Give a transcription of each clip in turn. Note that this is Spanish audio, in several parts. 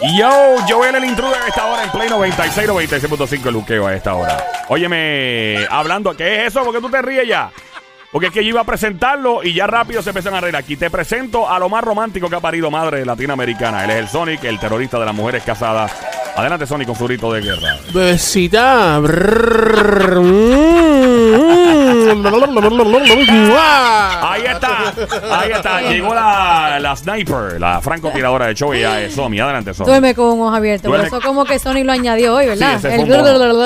Yo, Joel el intruder a esta hora en Play 96, 96.5 el luqueo a esta hora. Óyeme, hablando, ¿qué es eso? ¿Por qué tú te ríes ya? Porque es que yo iba a presentarlo y ya rápido se empiezan a reír. Aquí te presento a lo más romántico que ha parido madre latinoamericana. Él es el Sonic, el terrorista de las mujeres casadas. Adelante, Sonic, con su grito de guerra. Bebecita. mm, Ahí está, ahí está. Llegó la, la sniper, la francotiradora de show y ya es Somi. Adelante, Somi. Duerme con un ojo abierto. Por Duerme- eso como que Sony lo añadió hoy, Sí, ¿verdad? ese fue bono-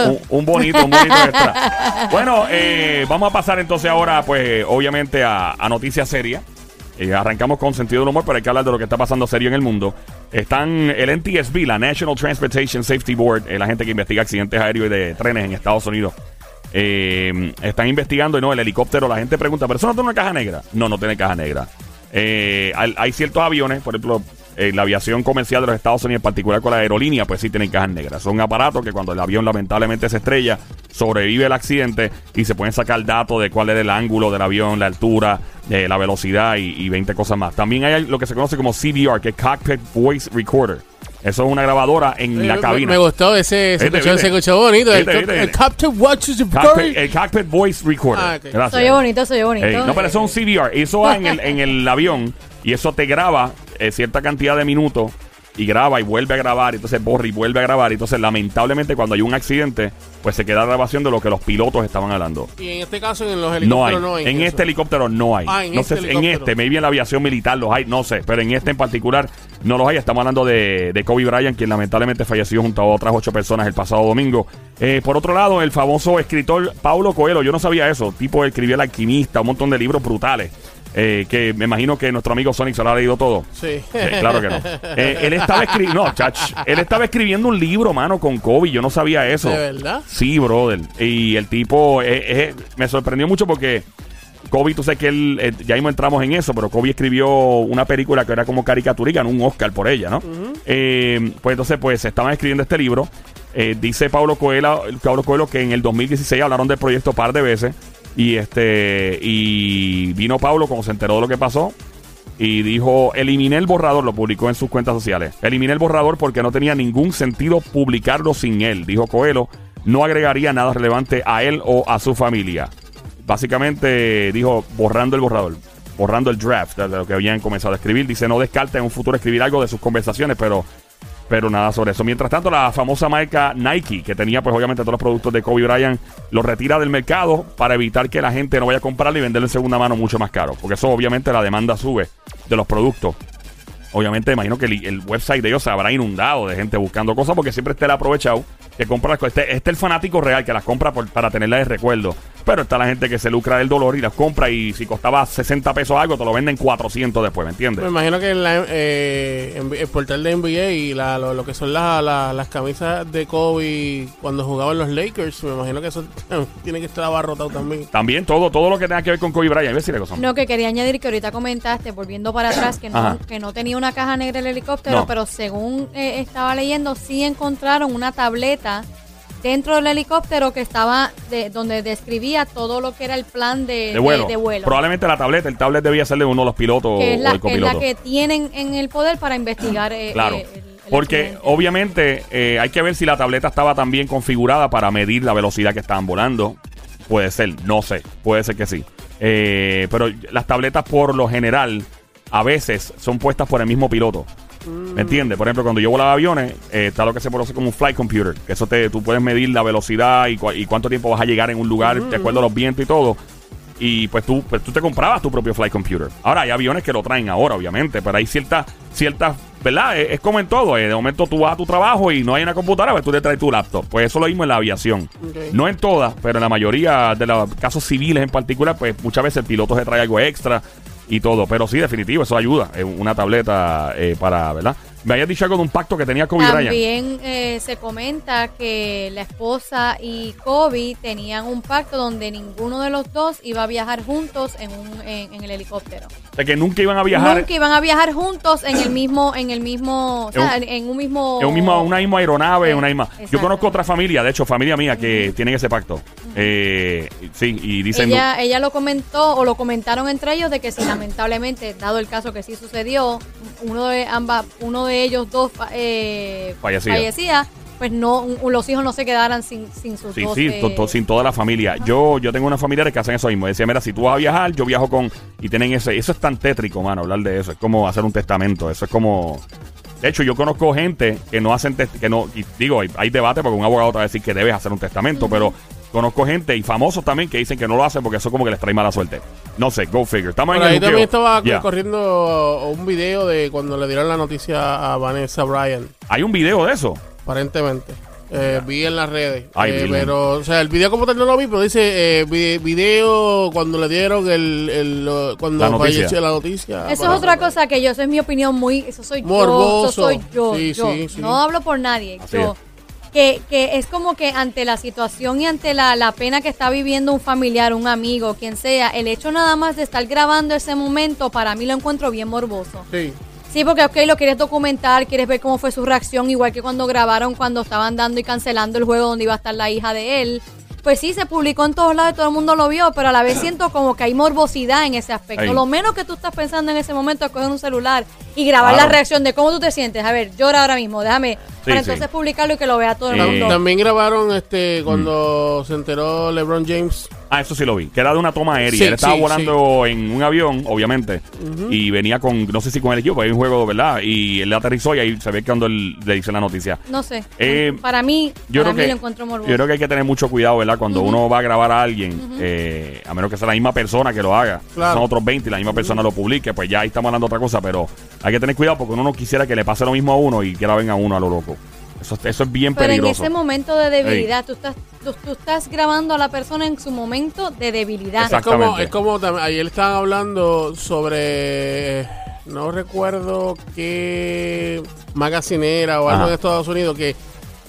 un- un bonito, un bonito extra. Bueno, eh, vamos a pasar entonces ahora, pues, obviamente, a, a noticias serias. Eh, arrancamos con sentido del humor, pero hay que hablar de lo que está pasando serio en el mundo. Están el NTSB, la National Transportation Safety Board, eh, la gente que investiga accidentes aéreos y de trenes en Estados Unidos. Eh, están investigando y no, el helicóptero. La gente pregunta, ¿pero eso no tiene una caja negra? No, no tiene caja negra. Eh, hay, hay ciertos aviones, por ejemplo, eh, la aviación comercial de los Estados Unidos, en particular con la aerolínea, pues sí tienen cajas negras. Son aparatos que cuando el avión lamentablemente se estrella, sobrevive el accidente y se pueden sacar datos de cuál es el ángulo del avión, la altura, eh, la velocidad y, y 20 cosas más. También hay lo que se conoce como CVR, que es Cockpit Voice Recorder. Eso es una grabadora en la Me- cabina. Me gustó ese, se escuchó, bonito. El, el Cockpit- el Cockpit Voice Recorder. Ah. Soy bonito, soy bonito. Ey, no, pero eso es un CVR. Eso va en el, en el avión y eso te graba eh, cierta cantidad de minutos y graba y vuelve a grabar. Entonces borra y vuelve a grabar. y Entonces, lamentablemente, cuando hay un accidente, pues se queda la grabación de lo que los pilotos estaban hablando. Y en este caso, en los No hay. helicópteros no hay. en eso. este helicóptero no hay. Ah, en no este sé, en este, maybe en la aviación militar los hay, no sé. Pero en este en particular no los hay. Estamos hablando de, de Kobe Bryant, quien lamentablemente falleció junto a otras ocho personas el pasado domingo. Eh, por otro lado, el famoso escritor Paulo Coelho, yo no sabía eso. Tipo escribió El Alquimista, un montón de libros brutales. Eh, que me imagino que nuestro amigo Sonic se lo ha leído todo. Sí. Claro que no. Eh, él estaba escribiendo. No, chach. Él estaba escribiendo un libro, mano, con Kobe. Yo no sabía eso. ¿De verdad? Sí, brother. Y el tipo eh, eh, me sorprendió mucho porque Kobe, tú sabes que él, ya mismo entramos en eso, pero Kobe escribió una película que era como caricatura y ganó un Oscar por ella, ¿no? Eh, pues entonces, pues estaban escribiendo este libro. Eh, dice Pablo Coelho, Pablo Coelho que en el 2016 hablaron del proyecto un par de veces. Y este y vino Pablo cuando se enteró de lo que pasó y dijo, eliminé el borrador, lo publicó en sus cuentas sociales. Eliminé el borrador porque no tenía ningún sentido publicarlo sin él, dijo Coelho. No agregaría nada relevante a él o a su familia. Básicamente dijo, borrando el borrador, borrando el draft de lo que habían comenzado a escribir. Dice, no descarta en un futuro escribir algo de sus conversaciones, pero pero nada sobre eso. Mientras tanto, la famosa marca Nike, que tenía pues obviamente todos los productos de Kobe Bryant, los retira del mercado para evitar que la gente no vaya a comprarlo y venderlo en segunda mano mucho más caro. Porque eso obviamente la demanda sube de los productos. Obviamente, imagino que el, website de ellos se habrá inundado de gente buscando cosas porque siempre está el aprovechado que compra las cosas. Este, este es el fanático real que las compra para tenerlas de recuerdo. Pero está la gente que se lucra del dolor y las compra y si costaba 60 pesos algo, te lo venden 400 después, ¿me entiendes? Me imagino que la- eh, en- el portal de NBA y la- lo, lo que son la- la- las camisas de Kobe cuando jugaban los Lakers, me imagino que eso tiene que estar abarrotado también. También todo, todo lo que tenga que ver con Kobe Bryant. A ver si le cosa. No, que quería añadir que ahorita comentaste, volviendo para atrás, que no, que no tenía una caja negra el helicóptero, No. pero según eh, estaba leyendo, sí encontraron una tableta dentro del helicóptero que estaba, de, donde describía todo lo que era el plan de, de vuelo. de- de vuelo. Probablemente la tableta, el tablet debía ser de uno de los pilotos que es o el que es la copiloto. que tienen en el poder para investigar eh, Claro. eh, el- el Porque accidente. obviamente eh, hay que ver si la tableta estaba también configurada para medir la velocidad que estaban volando. Puede ser, no sé, puede ser que sí. Eh, pero las tabletas por lo general a veces son puestas por el mismo piloto. ¿Me entiendes? Por ejemplo, cuando yo volaba aviones, eh, está lo que se conoce como un flight computer. Que eso te, tú puedes medir la velocidad y, cuánto tiempo vas a llegar en un lugar, de acuerdo a los vientos y todo. Y pues tú, pues tú te comprabas tu propio flight computer. Ahora hay aviones que lo traen ahora, obviamente, pero hay ciertas, ciertas, ¿verdad? Es, es como en todo. eh, De momento tú vas a tu trabajo y no hay una computadora, pues tú te traes tu laptop. Pues eso lo mismo en la aviación. No en todas, pero en la mayoría de los casos civiles en particular, pues muchas veces el piloto se trae algo extra y todo. Pero sí, definitivo, eso ayuda. eh, Una tableta eh, para, ¿verdad? Me habías dicho algo de un pacto que tenía Kobe Bryant. También eh, se comenta que la esposa y Kobe tenían un pacto donde ninguno de los dos iba a viajar juntos en, un, en, en el helicóptero. O sea, que nunca iban a viajar Nunca iban a viajar juntos en el mismo, en el mismo, o sea, En un mismo. en un mismo, una misma aeronave, una misma. Yo conozco otra familia, de hecho, familia mía, que tienen ese pacto. Eh, sí, y dicen. Ella, ella lo comentó o lo comentaron entre ellos de que si lamentablemente, dado el caso que sí sucedió, uno de ambas, uno de ellos dos eh, Fallecía. fallecía, pues no, un- los hijos no se quedaran sin, sin sus Sí, sí, eh, to- to- sin toda la familia. Yo yo tengo unos familiares que hacen eso mismo. Decía, mira, si tú vas a viajar, yo viajo con... Y tienen ese... Eso es tan tétrico, mano, hablar de eso. Es como hacer un testamento. Eso es como... De hecho, yo conozco gente que no hacen... test- que no y digo, hay, hay debate porque un abogado te va a decir que debes hacer un testamento, pero... Conozco gente y famosos también que dicen que no lo hacen porque eso como que les trae mala suerte. No sé, go figure. Estamos Por en el ahí también estaba corriendo un video de cuando le dieron la noticia a Vanessa Bryan, Hay un video de eso. Aparentemente. Eh, vi en las redes. Ay, Eh, pero, o sea, el video como tal no lo vi, pero dice eh, vi- video cuando le dieron el, el- cuando La noticia. falleció la noticia. Eso Para- es otra cosa que yo, eso es mi opinión muy, eso soy yo, Morboso. eso soy yo, Sí, yo. sí, sí. no hablo por nadie, Así yo. Que, que es como que ante la situación y ante la, la pena que está viviendo un familiar, un amigo, quien sea, el hecho nada más de estar grabando ese momento, para mí lo encuentro bien morboso. Sí. Sí, porque ok, lo quieres documentar, quieres ver cómo fue su reacción, igual que cuando grabaron cuando estaban dando y cancelando el juego donde iba a estar la hija de él. Pues sí, se publicó en todos lados y todo el mundo lo vio, pero a la vez siento como que hay morbosidad en ese aspecto. Lo menos que tú estás pensando en ese momento es coger un celular y grabar Claro. la reacción de cómo tú te sientes. A ver, llora ahora mismo, déjame. para sí. entonces publicarlo y que lo vea todo el mundo. También grabaron este Mm. cuando se enteró LeBron James. Ah, eso sí lo vi. Que era de una toma aérea. Sí, Él estaba sí, volando en un avión, obviamente. Y venía con, no sé si con el equipo, hay un juego, ¿verdad? Y él aterrizó y ahí se ve que cuando él le dice la noticia. No sé. Eh, para mí, Yo para creo, mí que, lo encuentro morboso. yo creo que hay que tener mucho cuidado, ¿verdad? Cuando uno va a grabar a alguien, eh, a menos que sea la misma persona que lo haga. Claro. Son otros 20 y la misma persona lo publique, pues ya ahí estamos hablando de otra cosa, pero hay que tener cuidado porque uno no quisiera que le pase lo mismo a uno y que la venga a uno a lo loco. Eso, eso es bien Pero en peligroso. ese momento de debilidad, tú, estás, tú, tú estás grabando a la persona en su momento de debilidad. Exacto. Es como, Exactamente. es como ayer estaban hablando sobre, no recuerdo qué magazinera o algo Ajá. en Estados Unidos, que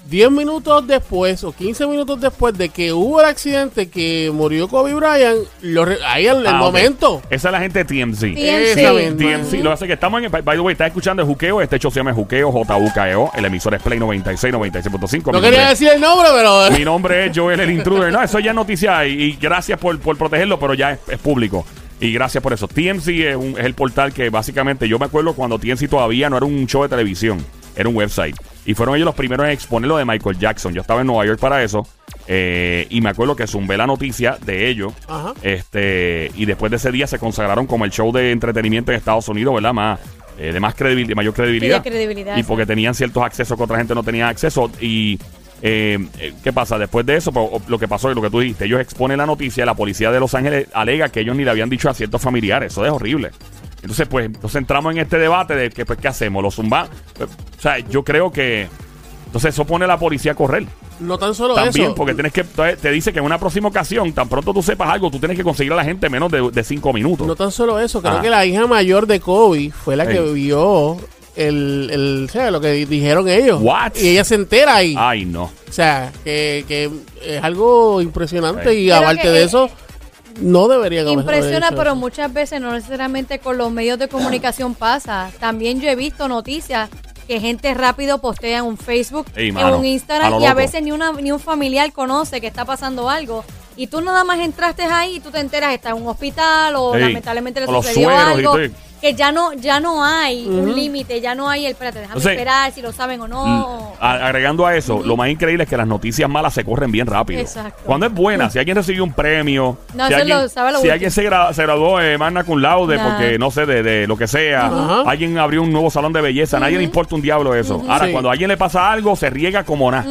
10 minutos después o 15 minutos después de que hubo el accidente que murió Kobe Bryant, lo re- ahí en el Ah, ok. momento. Esa es la gente de TMZ. TMZ. Esa misma. TMZ, lo que hace que estamos en. By the way, estás escuchando el Juqueo. Este show se llama Juqueo, J-U-K-E-O. El emisor es Play 96, 96.5. No Mi quería nombre- decir el nombre, pero... Mi nombre es Joel el Intruder. No, eso ya es noticia y, y gracias por, por protegerlo, pero ya es, es público. Y gracias por eso. TMZ es, un- es el portal que básicamente yo me acuerdo cuando TMZ todavía no era un show de televisión, era un website. Y fueron ellos los primeros en exponer lo de Michael Jackson. Yo estaba en Nueva York para eso. eh, y me acuerdo que zumbé la noticia de ellos. Ajá. Este, y después de ese día se consagraron como el show de entretenimiento en Estados Unidos, ¿verdad? Más, eh, de más credibilidad, de mayor credibilidad. Sí, de credibilidad, Y porque tenían ciertos accesos que otra gente no tenía acceso. Y eh, eh, ¿qué pasa? Después de eso, pues, lo que pasó es lo que tú dijiste, ellos exponen la noticia, la policía de Los Ángeles alega que ellos ni le habían dicho a ciertos familiares. Eso es horrible. Entonces, pues, nos entramos en este debate de que, pues, ¿qué hacemos? ¿Los zumba? Pues, o sea, yo creo que... Entonces, eso pone a la policía a correr. No tan solo También, eso. porque tienes que... Te dice que en una próxima ocasión, tan pronto tú sepas algo, tú tienes que conseguir a la gente en menos de, de cinco minutos. No tan solo eso, creo Ah. que la hija mayor de Kobe fue la que Ey. vio el, el, o sea, lo que di- dijeron ellos. What? Y ella se entera ahí. Ay, no. O sea, que, que es algo impresionante Ey. y Pero aparte que, de eso, no deberían haber Impresiona, hecho pero eso. muchas veces no necesariamente con los medios de comunicación pasa. También yo he visto noticias que gente rápido postea en un Facebook, Ey, en un a Instagram lo y a veces ni una ni un familiar conoce que está pasando algo. Y tú nada más entraste ahí y tú te enteras está en un hospital o Ey, lamentablemente le sucedió y algo todo. Que ya no ya no hay un límite, ya no hay el espérate, déjame Entonces, esperar si lo saben o no. Mm, a- agregando a eso, lo más increíble es que las noticias malas se corren bien rápido. Exacto. Cuando es buena, si alguien recibió un premio, No, si, alguien, lo sabe lo si último. alguien se, gra- se graduó de magna cum laude, Nah. porque no sé, de, de lo que sea, alguien abrió un nuevo salón de belleza, a nadie le importa un diablo eso. Ahora, Sí. cuando a alguien le pasa algo, se riega como nada.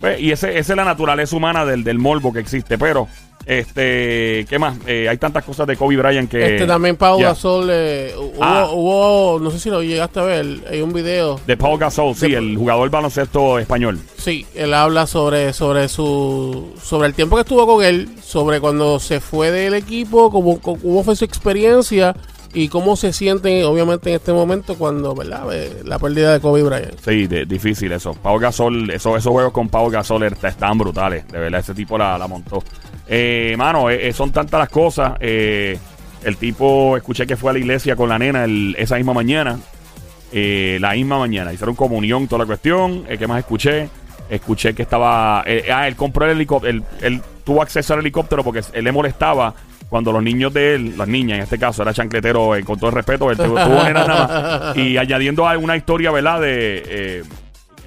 Pues, y ese, esa es la naturaleza humana del, del morbo que existe. Pero, este, ¿qué más? Eh, hay tantas cosas de Kobe Bryant que. Este también Pau. Gasol, eh, hubo, Ah. hubo, no sé si lo llegaste a ver, hay un video. De Paul Gasol, sí, el jugador baloncesto español. Sí, él habla sobre, sobre su, sobre el tiempo que estuvo con él, sobre cuando se fue del equipo, cómo, cómo fue su experiencia y cómo se siente, obviamente, en este momento cuando, ¿verdad? La pérdida de Kobe Bryant. Sí, de- difícil eso. Pau Gasol, eso, esos juegos con Pau Gasol est- están brutales. De verdad, ese tipo la, la montó. Eh, mano, eh, eh, son tantas las cosas. eh, El tipo, escuché que fue a la iglesia con la nena el- esa misma mañana. eh, la misma mañana. Hicieron comunión, toda la cuestión. ¿Qué más escuché? Escuché que estaba. ah, él compró el helicóptero. Él, él tuvo acceso al helicóptero porque él le molestaba cuando los niños de él, las niñas en este caso, era chancletero, con todo el respeto, él tuvo, tuvo nenas nada más. Y añadiendo a una historia, ¿verdad? De.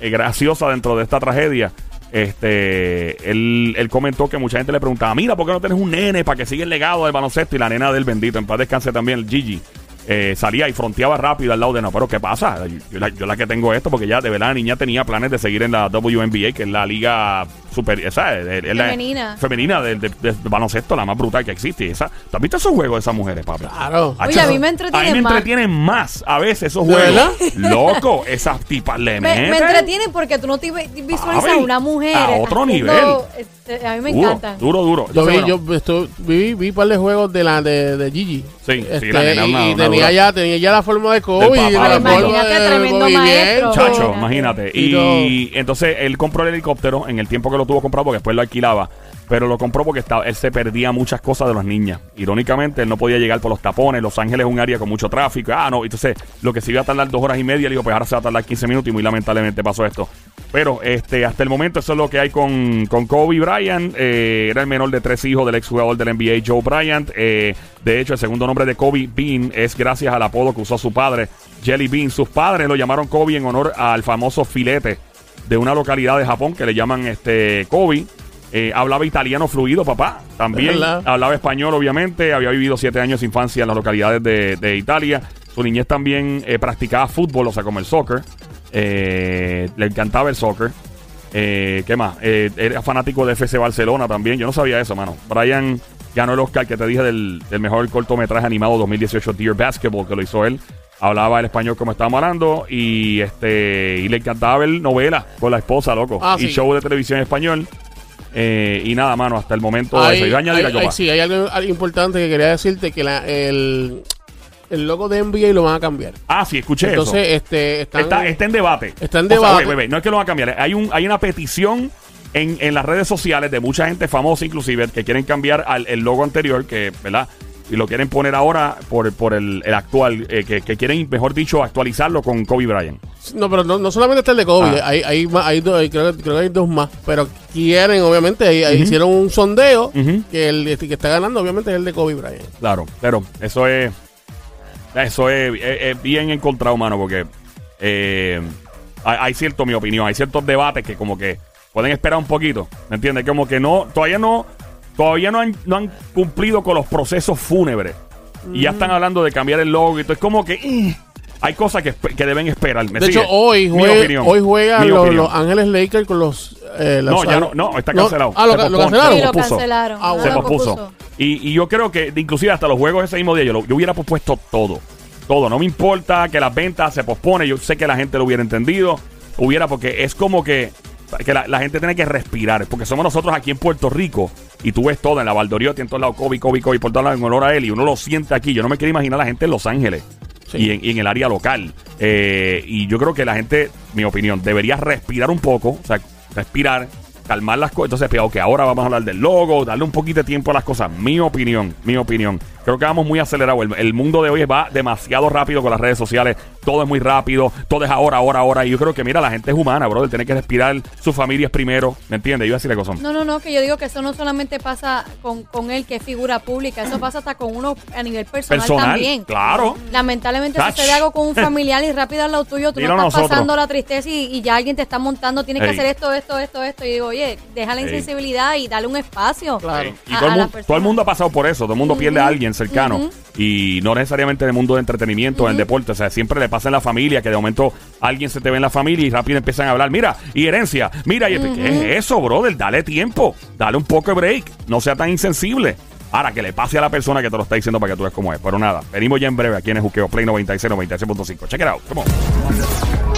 graciosa dentro de esta tragedia. Este, él, él comentó que mucha gente le preguntaba, mira, ¿por qué no tienes un nene para que siga el legado del baloncesto? Y la nena del bendito, en paz descanse también, el Gigi, eh, salía y fronteaba rápido al lado de no, pero ¿qué pasa? Yo la, yo la que tengo esto, porque ya de verdad la niña tenía planes de seguir en la WNBA, que es la liga super, esa, es- es la- Femenina. femenina del de, de baloncesto, la más brutal que existe. Y Esa, ¿Tú has visto esos juegos de esas mujeres, papi? Claro. Oye, a mí me entretienen A mí me más. entretienen más a veces esos ¿De juegos. verdad? Loco, esas tipas le Me, me meten. entretienen porque tú no te vi- visualizas a una mujer. a otro haciendo, nivel. este, a mí me Duro, encantan. Duro, duro. Yo vi, yo estu- vi, vi un par de juegos de la de, de Gigi. Sí, sí, Este, la nena, y una- y una tenía ya, tenía ya la forma de Kobe. Y la imagínate, tremendo maestro. Chacho, Imagínate. imagínate. Y Y, entonces él compró el helicóptero en el tiempo que lo tuvo comprado porque después lo alquilaba. Pero lo compró porque estaba, él se perdía muchas cosas de las niñas. Irónicamente, él no podía llegar por los tapones. Los Ángeles es un área con mucho tráfico. Ah, no. Entonces, lo que se iba a tardar dos horas y media, le digo, pues ahora se va a tardar 15 minutos y muy lamentablemente pasó esto. Pero este hasta el momento eso es lo que hay con, con Kobe Bryant. Eh, era el menor de tres hijos del exjugador del NBA, Joe Bryant. Eh, de hecho, el segundo nombre de Kobe Bean es gracias al apodo que usó su padre, Jelly Bean. Sus padres lo llamaron Kobe en honor al famoso filete de una localidad de Japón que le llaman este Kobe. Eh, hablaba italiano fluido, papá. También hablaba español, obviamente. Había vivido siete años de infancia en las localidades de, de Italia. Su niñez también eh, practicaba fútbol, o sea, como el soccer. Eh, le encantaba el soccer. Eh, ¿Qué más? Era fanático de FC Barcelona también. Yo no sabía eso, mano. Brian ganó el Oscar que te dije del, del mejor cortometraje animado 2018, Dear Basketball, que lo hizo él. Hablaba el español como estábamos hablando y este y le encantaba ver novelas con la esposa, loco. Ah, y sí. show de televisión en español. Eh, y nada, mano, hasta el momento Hay- eso. Sí, hay algo, algo importante que quería decirte, que la- el, el logo de NBA lo van a cambiar. Ah, sí, escuché Entonces, eso. este, están, Está, está en debate. Está en O sea, debate. no es que lo van a cambiar. Hay, un, hay una petición en, en las redes sociales de mucha gente famosa, inclusive, que quieren cambiar al, el logo anterior, que, ¿verdad? Y lo quieren poner ahora por, por el, el actual, eh, que, que quieren, mejor dicho, actualizarlo con Kobe Bryant. No, pero no, no solamente está el de Kobe, Ah. hay, hay, más- hay dos- hay- creo, creo que hay dos más, pero quieren, obviamente, ahí- ahí hicieron un sondeo que el este que está ganando, obviamente, es el de Kobe Bryant. Claro, pero eso es. Eso es, es- es bien encontrado, mano, porque eh, hay, hay cierto, mi opinión, hay ciertos debates que como que pueden esperar un poquito, ¿me entiendes? Como que no, todavía no, todavía no han, no han cumplido con los procesos fúnebres. Y ya están hablando de cambiar el logo y todo. Es como que eh, hay cosas que, que deben esperar. ¿me De sigue? hecho, hoy, Mi jue- opinión. hoy juegan Mi los, los Ángeles Lakers con los... eh, No, ya no, no, está no, cancelado. ah, lo, Se cancelaron. Sí, lo pospuso. cancelaron. Ah, se lo pospuso. Y, y yo creo que inclusive hasta los juegos ese mismo día yo, lo- yo hubiera pospuesto todo. Todo. No me importa que las ventas se pospone. Yo sé que la gente lo hubiera entendido. Hubiera porque es como que, que la, la gente tiene que respirar. Porque somos nosotros aquí en Puerto Rico. Y tú ves todo en la Valdoriotti, en todos lados, Kobe, Kobe, Kobe, por todos lados, en honor a él. Y uno lo siente aquí. Yo no me quiero imaginar la gente en Los Ángeles. Sí. Y, en, y en el área local. Eh, y yo creo que la gente, mi opinión, debería respirar un poco. O sea, respirar, calmar las cosas. Entonces, pues, ahora vamos a hablar del logo, darle un poquito de tiempo a las cosas. Mi opinión, mi opinión. Creo que vamos muy acelerados. El, el mundo de hoy va demasiado rápido con las redes sociales. Todo es muy rápido. Todo es ahora, ahora, ahora. Y yo creo que, mira, la gente es humana, brother. Tiene que respirar. Su familia es primero. ¿Me entiendes? Yo decirle cosas. No, no, no, que yo digo que eso no solamente pasa con, con él, que es figura pública, eso pasa hasta con uno a nivel personal, Personal, también. claro. Lamentablemente Tach. sucede algo con un familiar y rápido al lado tuyo, tú Dilo no estás nosotros. pasando la tristeza y, y ya alguien te está montando, tienes que hacer esto, esto, esto, esto. Y digo, oye, deja la Ey. insensibilidad y dale un espacio. Claro. Y a- todo, el mundo, todo el mundo ha pasado por eso. Todo el mundo pierde a alguien cercano. Y no necesariamente en el mundo de entretenimiento, en el deporte. O sea, siempre le pasa en la familia que de momento alguien se te ve en la familia y rápido empiezan a hablar. Mira, y herencia. Mira, y ¿qué es eso, brother? Dale tiempo. Dale un poco de break. No sea tan insensible. Ahora, que le pase a la persona que te lo está diciendo para que tú veas cómo es. Pero nada, venimos ya en breve aquí en el Juqueo Play 96, 96.5. Check it out. Come on.